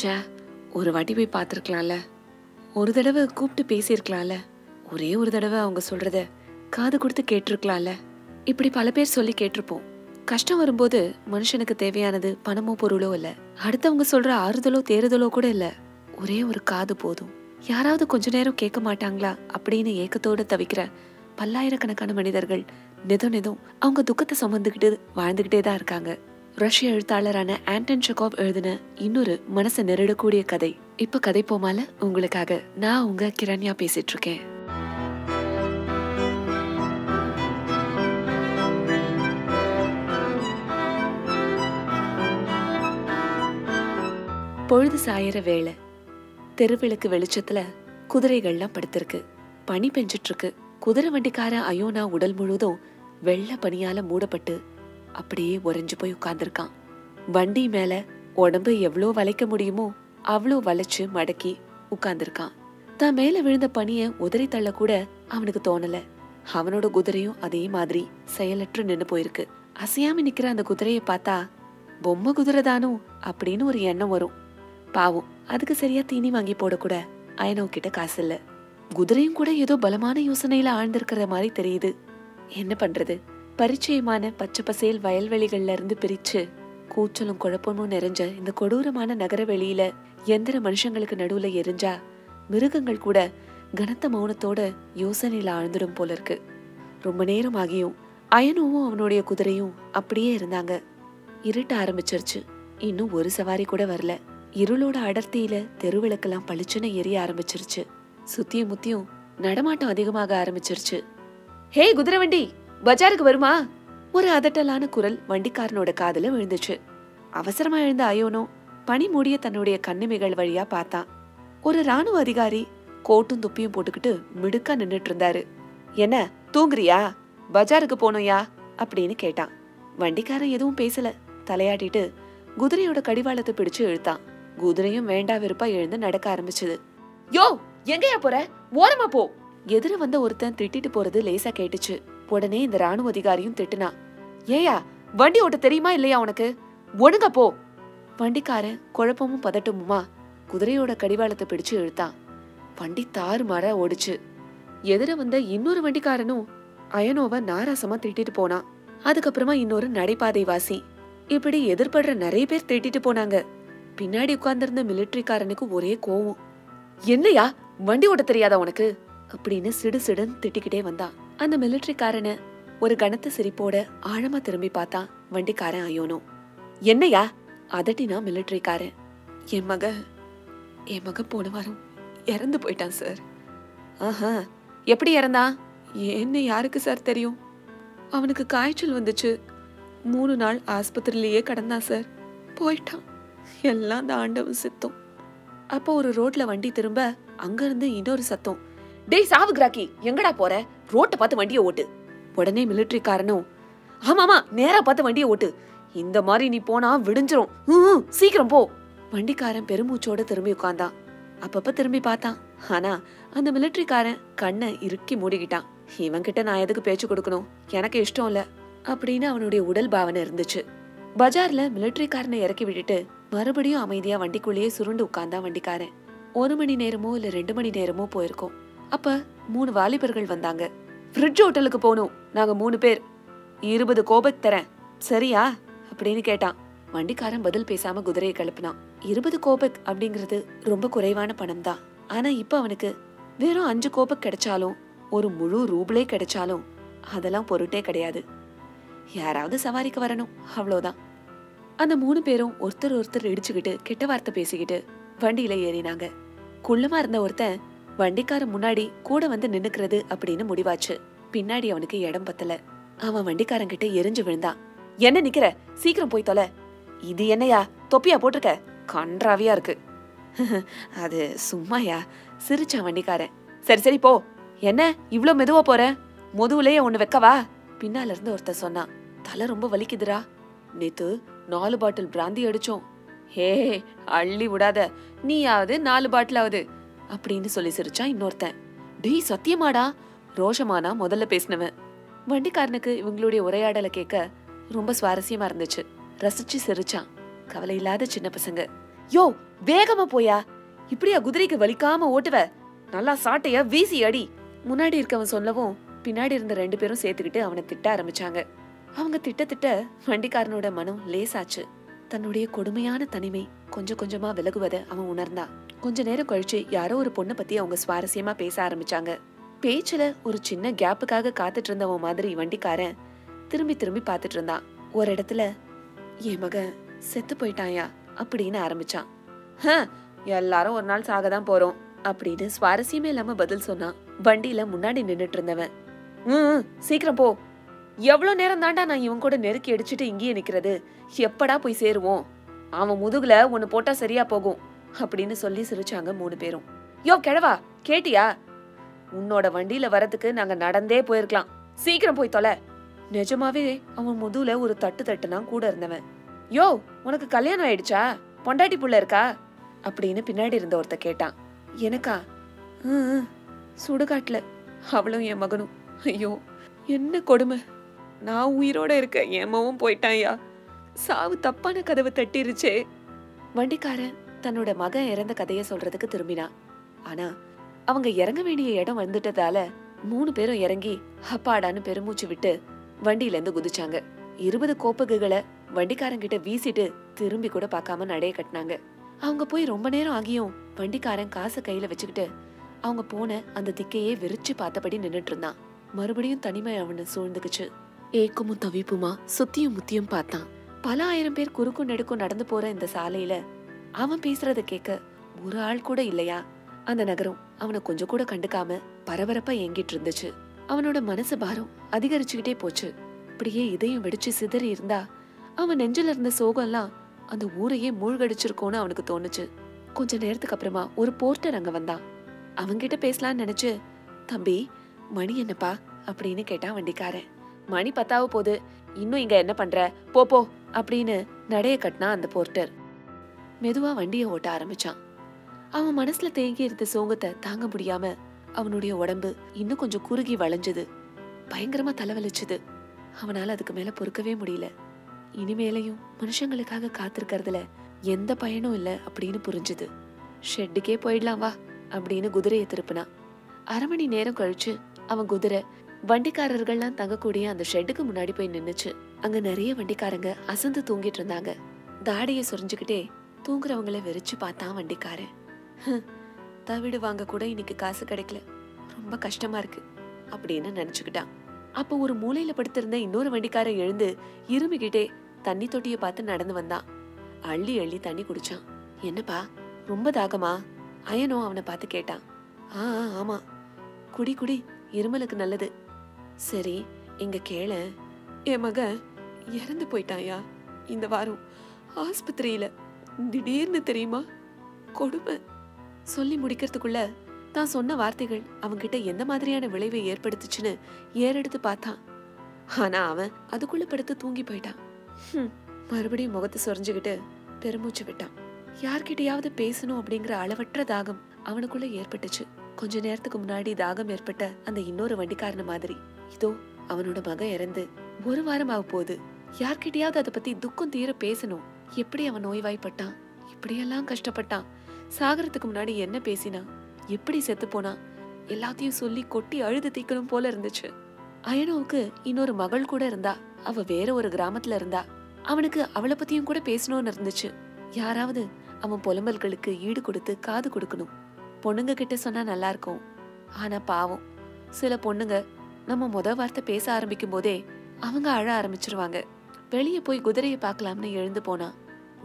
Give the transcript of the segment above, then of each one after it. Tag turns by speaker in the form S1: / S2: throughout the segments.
S1: ச்சே ஒரு வாட்டி போய் பார்த்துருக்கலாம்ல. ஒரு தடவை கூப்பிட்டு பேசியிருக்கலாம்ல. ஒரே ஒரு தடவை அவங்க சொல்றத காது கொடுத்து கேட்டிருக்கலாம்ல. இப்படி பல பேர் சொல்லி கேட்டிருப்போம். கஷ்டம் வரும்போது மனுஷனுக்கு தேவையானது பணமோ பொருளோ இல்லை. அடுத்தவங்க சொல்ற ஆறுதலோ தேறுதலோ கூட இல்ல. ஒரே ஒரு காது போதும். யாராவது கொஞ்ச நேரம் கேட்க மாட்டாங்களா அப்படின்னு ஏக்கத்தோட தவிக்கிற பல்லாயிரக்கணக்கான மனிதர்கள் நிதம் நிதம் அவங்க துக்கத்தை சுமந்துக்கிட்டு வாழ்ந்துக்கிட்டே தான் இருக்காங்க. ரஷ்ய எழுத்தாளரான ஆண்டன் செகாவ் எழுதின இன்னொரு மனசை நெருடக்கூடிய கதை. இப்ப கதை போமால உங்களுக்காக நான் உங்க கிரண்யா பேசிட்டு இருக்கேன். பொழுது சாயிற வேலை தெருவிளக்கு வெளிச்சத்துல குதிரைகள்லாம் படுத்திருக்கு. பனி பெஞ்சிட்டு இருக்கு. குதிரை வண்டிக்காரன் அயோனா உடல் முழுதும் வெள்ள பனியால மூடப்பட்டு அப்படியே உறைஞ்சு போய் உட்கார்ந்துருக்கான். வண்டி மேல உடம்பு எவ்வளோ வளைக்க முடியுமோ அவ்வளோ வளைச்சு மடக்கி உட்கார்ந்துருக்கான். தான் மேல விழுந்த பனிய உதறி தள்ள கூட அவனுக்கு தோணல. அவனோட குதிரையும் அதே மாதிரி செயலற்று நின்னு போயிருக்கு. அசையாம நிக்கிற அந்த குதிரையை பார்த்தா பொம்மை குதிரை தானோ? அப்படின்னு ஒரு எண்ணம் வரும். பாவம் அதுக்கு சரியா தீனி வாங்கி போடக்கூட அயனோ கிட்ட காசு இல்ல. குதிரையும் கூட ஏதோ பலமான யோசனையில ஆழ்ந்திருக்கிற மாதிரி தெரியுது. என்ன பண்றது? பரிச்சயமான பச்சை பசேல் வயல்வெளிகள்ல இருந்து பிரிச்சு கூச்சலும் குழப்பமும் நிறைஞ்ச இந்த கொடூரமான நகர வெளியில எந்திர மனுஷங்களுக்கு நடுவுல எரிஞ்சா மிருகங்கள் கூட கனத்த மௌனத்தோட யோசனையில ஆழ்ந்துடும் போல இருக்கு. ரொம்ப நேரம் ஆகியும். அயனுவும் அவனுடைய குதிரையும் அப்படியே இருந்தாங்க. இருட்ட ஆரம்பிச்சிருச்சு. இன்னும் ஒரு சவாரி கூட வரல. இருளோட அடர்த்தியில தெருவிளக்கெல்லாம் பளிச்சுன்னு எரிய ஆரம்பிச்சிருச்சு. சுத்தியும் முத்தியும் நடமாட்டம் அதிகமாக ஆரம்பிச்சிருச்சு. ஹே குதிரை வண்டி பஜாருக்கு வருமா? ஒரு அதட்டலான குரல் வண்டிக்காரனோட காதுல விழுந்துச்சு. அவசரமா எழுந்த அயோனோ பனி மூடிய தன்னுடைய கண்ணிமைகள் வழியா பார்த்தான் ஒரு ராணுவ அதிகாரி கோட்டும் துப்பியும் போட்டுக்கிட்டு மிடுக்கா நின்னுட்டு இருந்தாரு என்ன தூங்குறியா? பஜாருக்கு போனோயா அப்படின்னு கேட்டான். வண்டிக்காரன் எதுவும் பேசல. தலையாட்டிட்டு குதிரையோட கடிவாளத்தை பிடிச்சு இழுத்தான். குதிரையும் வேண்டா வெறுப்பா எழுந்து நடக்க ஆரம்பிச்சது. யோ எங்கயா போற? ஓரமா போ. எதிர வந்த ஒருத்தன் திட்டிட்டு போறது லேசா கேட்டுச்சு. உடனே இந்த ராணுவ அதிகாரியும் திட்டுனா ஏயா வண்டி ஓட்ட தெரியுமா இல்லையா உனக்கு? ஒழுங்க போ. வண்டிக்காரன் குழப்பமும் பதட்டமுமா குதிரையோட கடிவாளத்தை பிடிச்சு இழுத்தான். வண்டி தாறுமாறா ஓடிச்சு. எதிர வந்த இன்னொரு வண்டிக்காரனும் அயனோவை நாராசமா திட்டிட்டு போனான். அதுக்கப்புறமா இன்னொரு நடைபாதை வாசி இப்படி எதிர்படுற நிறைய பேர் திட்டிட்டு போனாங்க. பின்னாடி உட்கார்ந்திருந்த மிலிட்டரிக்காரனுக்கு ஒரே கோவம். என்னையா? வண்டி ஓட்ட தெரியாதா உனக்கு? அப்படின்னு சிடு சிடுன்னு திட்டிக்கிட்டே வந்தான். அந்த மிலிட்டரிக்காரனை ஒரு கனத்த சிரிப்போட ஆழமா திரும்பி பார்த்தான் வண்டிக்காரன் அயோனோ என்னையா அதட்டினா மிலிட்ரிக்காரன் என் மக என் மக போன வாரம் இறந்து போயிட்டான் சார். ஆஹா எப்படி இறந்தான் என்ன யாருக்கு சார் தெரியும்? அவனுக்கு காய்ச்சல் வந்துச்சு. மூணு நாள் ஆஸ்பத்திரியிலேயே கடந்தான் சார். போயிட்டான். எல்லாம் அந்த ஆண்டவன் சித்தம். அப்போ ஒரு ரோட்ல வண்டி திரும்ப அங்கிருந்து இன்னொரு சத்தம். டேய் சாவு கிராக்கி எங்கடா போற? ரோட்டை பார்த்து வண்டியை ஓட்டு. உடனே மிலிட்டரிக்காரனும் ஆமாமா நேரா பார்த்து வண்டியை ஓட்டு. இந்த மாதிரி நீ போனா விடிஞ்சிரும். சீக்கிரம் போ. வண்டிக்காரன் பெருமூச்சோட திரும்பி உட்கார்ந்தான். அப்பப்ப திரும்பி பார்த்தான். ஆனா அந்த மிலிட்டரிக்காரன் கண்ணை இறுக்கி மூடிக்கிட்டான். இவன்கிட்ட நான் எதுக்கு பேச்சு கொடுக்கணும்? எனக்கு இஷ்டம் இல்ல. அப்படின்னு அவனுடைய உடல் பாவனை இருந்துச்சு. பஜார்ல மிலிட்ரிக்காரனை இறக்கி விட்டுட்டு மறுபடியும் அமைதியா வண்டிக்குள்ளேயே சுருண்டு உட்கார்ந்தான் வண்டிக்காரன். ஒரு மணி நேரமோ இல்ல ரெண்டு மணி நேரமோ போயிருக்கோம். அப்ப மூணு வாலிபர்கள் வந்தாங்க. ஃப்ரிட்ஜ் ஹோட்டலுக்கு போகணும் நாங்க மூணு பேர். இருபது கோபத் தரேன். சரியா? அப்படின்னு கேட்டான். வண்டிக்காரன் பதில் பேசாம குதிரையை கிளப்பினான். இருபது கோபக் அப்படிங்கிறது ரொம்ப குறைவான பணம் தான். ஆனா இப்ப அவனுக்கு வெறும் அஞ்சு கோபக் கிடைச்சாலும் ஒரு முழு ரூபிளே கிடைச்சாலும் அதெல்லாம் பொருட்டே கிடையாது. யாராவது சவாரிக்கு வரணும். அவ்வளோதான். அந்த மூணு பேரும் ஒருத்தர் ஒருத்தர் இடிச்சுக்கிட்டு கெட்ட வார்த்தை பேசிக்கிட்டு வண்டியில ஏறினாங்க. குள்ளமா இருந்த ஒருத்தன் வண்டிக்காரன் முன்னாடி கூட வந்து நின்னுக்கிறது அப்படின்னு முடிவாச்சு. பின்னாடி அவனுக்கு இடம் பத்தல. அவன் வண்டிக்காரங்கிட்ட எரிஞ்சு விழுந்தான் என்ன நிக்கிற? சீக்கிரம் போய் தொலை. இது என்னையா? தொப்பியா போட்டிருக்க? கன்றாவியா இருக்கு. அது சும்மாயா? சிரிச்சான் வண்டிக்காரன். சரி சரி போ. என்ன? இவ்ளோ மெதுவா போற? முதுவுலயே ஒண்ணு வைக்கவா? பின்னால இருந்து ஒருத்தர் சொன்னான். தலை ரொம்ப வலிக்குதுடா. நேத்து நாலு பாட்டில் பிராந்தி அடிச்சோம். ஹே அள்ளி விடாத. நீயாவது நாலு பாட்டிலாவது. அப்படின்னு சொல்லி சிரிச்சான் இன்னொருத்தன். டேய் சத்தியமாடா? ரோஷமானா? முதல்ல பேசினவன். வண்டிக்காரனுக்கு இவங்களுடைய உரையாடலை கேட்க ரொம்ப சுவாரஸ்யமா இருந்துச்சு. ரசிச்சு சிரிச்சான். கவலை இல்லாத சின்ன பசங்க. யோ வேகமா போயா? இப்படியா குதிரைக்கு வலிக்காம ஓட்டுவ? நல்லா சாட்டைய வீசி அடி. முன்னாடி இருக்கவன் சொல்லவும் பின்னாடி இருந்த ரெண்டு பேரும் சேர்த்துக்கிட்டு அவனை திட்ட ஆரம்பிச்சாங்க. அவங்க திட்ட திட்ட வண்டிக்காரனோட மனம் லேசாச்சு. தன்னுடைய கொடுமையான தனிமை கொஞ்சம் கொஞ்சமா விலகுவதை அவன் உணர்ந்தான் கொஞ்ச நேரம் கழிச்சு யாரோ ஒரு பொண்ணை பத்தி அவங்க சுவாரஸ்யமா பேச ஆரம்பிச்சாங்க. பேச்சுல ஒரு சின்ன கேப்புக்காக காத்துட்டு இருந்தவன் மாதிரி வண்டிக்காரன் திரும்பி திரும்பி பார்த்துட்டு இருந்தான். ஒரு இடத்துல என் மகன் செத்து போயிட்டாயா அப்படின்னு ஆரம்பிச்சான். எல்லாரும் ஒரு நாள் சாக தான் போறோம் அப்படின்னு சுவாரஸ்யமே இல்லாம பதில் சொன்னான். வண்டியில முன்னாடி நின்றுட்டு இருந்தவன். "ம், சீக்கிரம் போ. எவ்வளோ நேரம் தாண்டா நான் இவன் கூட நெருக்கி அடிச்சுட்டு இங்கேயே நிற்கிறது எப்படா போய் சேருவோம்? அவன் முதுகுல ஒன்று போட்டால் சரியா போகும் அப்படின்னு சொல்லி சிரிச்சாங்க மூணு பேரும். யோ கிழவா கேட்டியா? உன்னோட வண்டியில வரதுக்கு நாங்க நடந்தே போயிருக்கலாம். சீக்கிரம் போய் தொலை. நிஜமாவே அவன் முதுகுல ஒரு தட்டு தட்டுனா கூட இருந்தவன். யோ உனக்கு கல்யாணம் ஆயிடுச்சா? பொண்டாட்டி புள்ள இருக்கா? அப்படின்னு பின்னாடி இருந்த ஒருத்த கேட்டான். எனக்கா? "ம், சுடுகாட்டுல. அவளும் என் மகனும். ஐயோ என்ன கொடுமை. நான் உயிரோட இருக்க ஏமாவும் போயிட்டான்யா சாவு தப்பான கதவு தட்டிருச்சே. வண்டிக்காரன் தன்னோட மகன் இறந்த கதைய சொல்றதுக்கு திரும்பினான் ஆனா அவங்க இறங்க வேண்டிய இடம் வந்துட்டதால மூணு பேரும் இறங்கி அப்பாடான்னு பெருமூச்சு விட்டு வண்டியில இருந்து குதிச்சாங்க. இருபது கோப்பகுகளை வண்டிக்காரங்கிட்ட வீசிட்டு திரும்பி கூட பார்க்காம நடைய கட்டினாங்க. அவங்க போய் ரொம்ப நேரம் ஆகியும் வண்டிக்காரன் காசை கையில வச்சுக்கிட்டு அவங்க போன அந்த திக்கையே வெறிச்சு பார்த்தபடி நின்னுட்டு இருந்தான். மறுபடியும் தனிமை அவனை சூழ்ந்துக்குச்சு. ஏக்கமும் தவிப்புமா சுத்தியும் முத்தியும் பார்த்தான். பல ஆயிரம் பேர் குறுக்கும் நெடுக்கும் நடந்து போற இந்த சாலையில அவன் பேசுறத கேட்க ஒரு ஆள் கூட இல்லையா? அந்த நகரம் அவனை கொஞ்சம் கூட கண்டுக்காம பரபரப்பா ஏங்கிட்டு இருந்துச்சு. அவனோட மனசு பாரம் அதிகரிச்சுக்கிட்டே போச்சு. இப்படியே இதயம் வெடிச்சு சிதறி இருந்தா அவன் நெஞ்சில இருந்த சோகம் எல்லாம் அந்த ஊரையே மூழ்கடிச்சிருக்கோன்னு அவனுக்கு தோணுச்சு. கொஞ்ச நேரத்துக்கு அப்புறமா ஒரு போர்ட்டர் அங்க வந்தான். அவன்கிட்ட பேசலாம்னு நினைச்சு தம்பி மணி என்னப்பா? அப்படின்னு கேட்டான் வண்டிக்காரன். மணி பத்தாவ போகுது. இன்னும் இங்க என்ன பண்ற? போ போ அப்படின்னு நடைய கட்டினா அந்த போர்ட்டர். மெதுவா வண்டியை ஓட்ட ஆரம்பிச்சான். அவன் மனசுல தேங்கி இருந்த சோகத்தை தாங்க முடியாம அவனுடைய உடம்பு இன்னும் கொஞ்சம் குறுகி வளைஞ்சது. பயங்கரமா தலைவலிச்சது. அவனால அதுக்கு மேல பொறுக்கவே முடியல. இனிமேலையும் மனுஷங்களுக்காக காத்திருக்கிறதுல எந்த பயனும் இல்ல அப்படின்னு புரிஞ்சுது. ஷெட்டுக்கே போயிடலாம் வா அப்படின்னு குதிரையை திருப்பினான். அரை மணி நேரம் கழிச்சு அவன் குதிரை வண்டிக்காரர்கள்லாம் தங்கக்கூடிய அந்த ஷெட்டுக்கு முன்னாடி போய் நின்னுச்சு. அங்க நிறைய வண்டிக்காரங்க அசந்து தூங்கிட்டு இருந்தாங்க. தாடியை சொரிஞ்சுக்கிட்டே தூங்குறவங்கள வெறிச்சு பார்த்தான் வண்டிக்காரன். தவிடு வாங்க கூட இன்னைக்கு காசு கிடைக்கல. ரொம்ப கஷ்டமா இருக்கு அப்படின்னு நினைச்சுக்கிட்டான். அப்போ ஒரு மூலையில படுத்திருந்த இன்னொரு வண்டிக்காரன் எழுந்து இருமிக்கிட்டே தண்ணி தொட்டியை பார்த்து நடந்து வந்தான். அள்ளி அள்ளி தண்ணி குடிச்சான். என்னப்பா ரொம்ப தாகமா? அயனோ அவனை பார்த்து கேட்டான். ஆ, ஆமா. குடி குடி இருமலுக்கு நல்லது. சரி இங்க கேள. என் மகன் இறந்து போயிட்டாயா இந்த வாரம் ஆஸ்பத்திரியில திடீர்னு தெரியுமா? கொடுமை. சொல்லி முடிக்கிறதுக்குள்ள தான் சொன்ன வார்த்தைகள் அவன்கிட்ட எந்த மாதிரியான விளைவை ஏற்படுத்துச்சுன்னு ஏறெடுத்து பார்த்தான். ஆனா அவன் அதுக்குள்ள படுத்து தூங்கி போயிட்டான். மறுபடியும் முகத்தை சொரிஞ்சுக்கிட்டு பெருமூச்சு விட்டான். யார்கிட்டயாவது பேசணும் அப்படிங்கிற அளவற்ற தாகம் அவனுக்குள்ள ஏற்பட்டுச்சு. கொஞ்ச நேரத்துக்கு முன்னாடி தாகம் ஏற்பட்ட அந்த இன்னொரு வண்டிக்காரன மாதிரி. இதோ அவனோட மகன் இறந்து ஒரு வாரம் ஆக போகுது. யார்கிட்டயாவது அதை பத்தி துக்கம் தீர பேசணும். எப்படி அவன் நோய்வாய்ப்பட்டான்? இப்படியெல்லாம் கஷ்டப்பட்டான். சாகறதுக்கு முன்னாடி என்ன பேசினான் எப்படி செத்து போனான் எல்லாத்தையும் சொல்லி கொட்டி அழுது தீக்கணும் போல இருந்துச்சு. அயனோவுக்கு இன்னொரு மகள் கூட இருந்தா அவ வேற ஒரு கிராமத்துல இருந்தா அவனுக்கு அவளை பத்தியும் கூட பேசணும்னு இருந்துச்சு. யாராவது அவன் புலம்பல்களுக்கு ஈடு கொடுத்து காது கொடுக்கணும். பொண்ணுங்க கிட்ட சொன்னா நல்லா இருக்கும். ஆனா பாவம். சில பொண்ணுங்க நம்ம முத வார்த்தை பேச ஆரம்பிக்கும் போதே அவங்க அழ ஆரம்பிச்சிருவாங்க. வெளியே போய் குதிரையை பார்க்கலாம்னு எழுந்து போனான்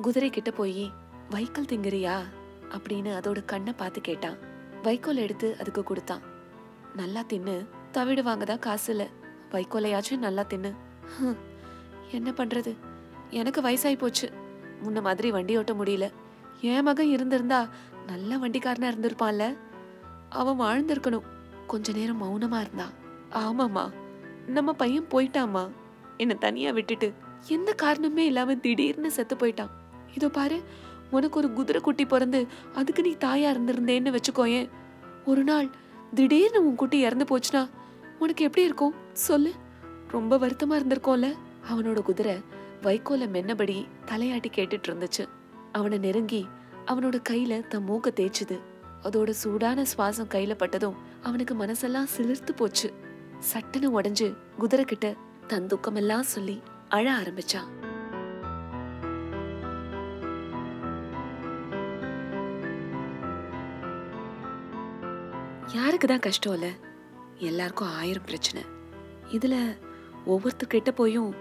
S1: குதிரை கிட்ட போய் வைக்கோல் திங்குறியா? அப்படின்னு அதோட கண்ணை பார்த்து கேட்டான். வைக்கோல் எடுத்து அதுக்கு கொடுத்தான். நல்லா தின்னு தவிடுவாங்க தான் காசு இல்லை வைக்கோலையாச்சும் நல்லா தின்னு. என்ன பண்றது? எனக்கு வயசாகி போச்சு. முன்ன மாதிரி வண்டி ஓட்ட முடியல. என் மகன் இருந்திருந்தா நல்ல வண்டிக்காரனா இருந்திருப்பான்ல. அவன் வாழ்ந்திருக்கணும். கொஞ்ச நேரம் மௌனமா இருந்தான். ஆமாம்மா. நம்ம பையன் போயிட்டாமா என்னை தனியாக விட்டுட்டு எந்த காரணமே இல்லாமல் திடீர்னு செத்து போயிட்டான். இதோ பாரு உனக்கு ஒரு குதிரை குட்டி பிறந்து அதுக்கு நீ தாயா இருந்திருந்தேன்னு வச்சுக்கோயேன். ஒரு நாள் திடீர்னு உன் குட்டி இறந்து போச்சுன்னா உனக்கு எப்படி இருக்கும்? சொல்லு. ரொம்ப வருத்தமா இருந்திருக்கோம்ல. அவனோட குதிரை வைக்கோல மென்னபடி தலையாட்டி கேட்டுட்டு இருந்துச்சு. அவனை நெருங்கி அவனோட கையில தன் மூக்க தேய்ச்சுது. அதோட சூடான சுவாசம் கையில பட்டதும் அவனுக்கு மனசெல்லாம் சிலிர்த்து போச்சு. சட்டுன்னு உடைஞ்சு குதிரை கிட்ட தன் துக்கமெல்லாம் சொல்லி அழ ஆரம்பிச்சான் யாருக்குதான் கஷ்டம் இல்ல? எல்லாருக்கும் ஆயிரம் பிரச்சனை. இதுல ஒவ்வொருத்தர்கிட்ட போயும்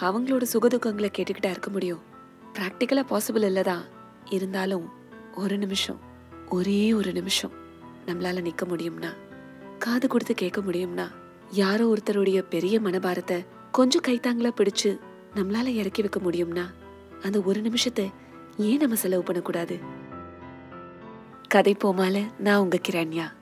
S1: அவங்களோட சுகதுக்கங்களை கேட்டுக்கிட்டா இருக்க முடியும். ப்ராக்டிக்கலா பாசிபிள் இல்லதான் இருந்தாலும் ஒரு நிமிஷம் ஒரே ஒரு நிமிஷம் நம்மளால நிக்க முடியும்னா காது கொடுத்து கேட்க முடியும்னா யாரோ ஒருத்தருடைய பெரிய மனபாரத்தை கொஞ்சம் கைத்தாங்களா பிடிச்சு நம்மளால இறக்கி வைக்க முடியும்னா அந்த ஒரு நிமிஷத்தை ஏன் நம்ம செலவு பண்ணக்கூடாது? கதை போமால நான் உங்க கிரண்யா.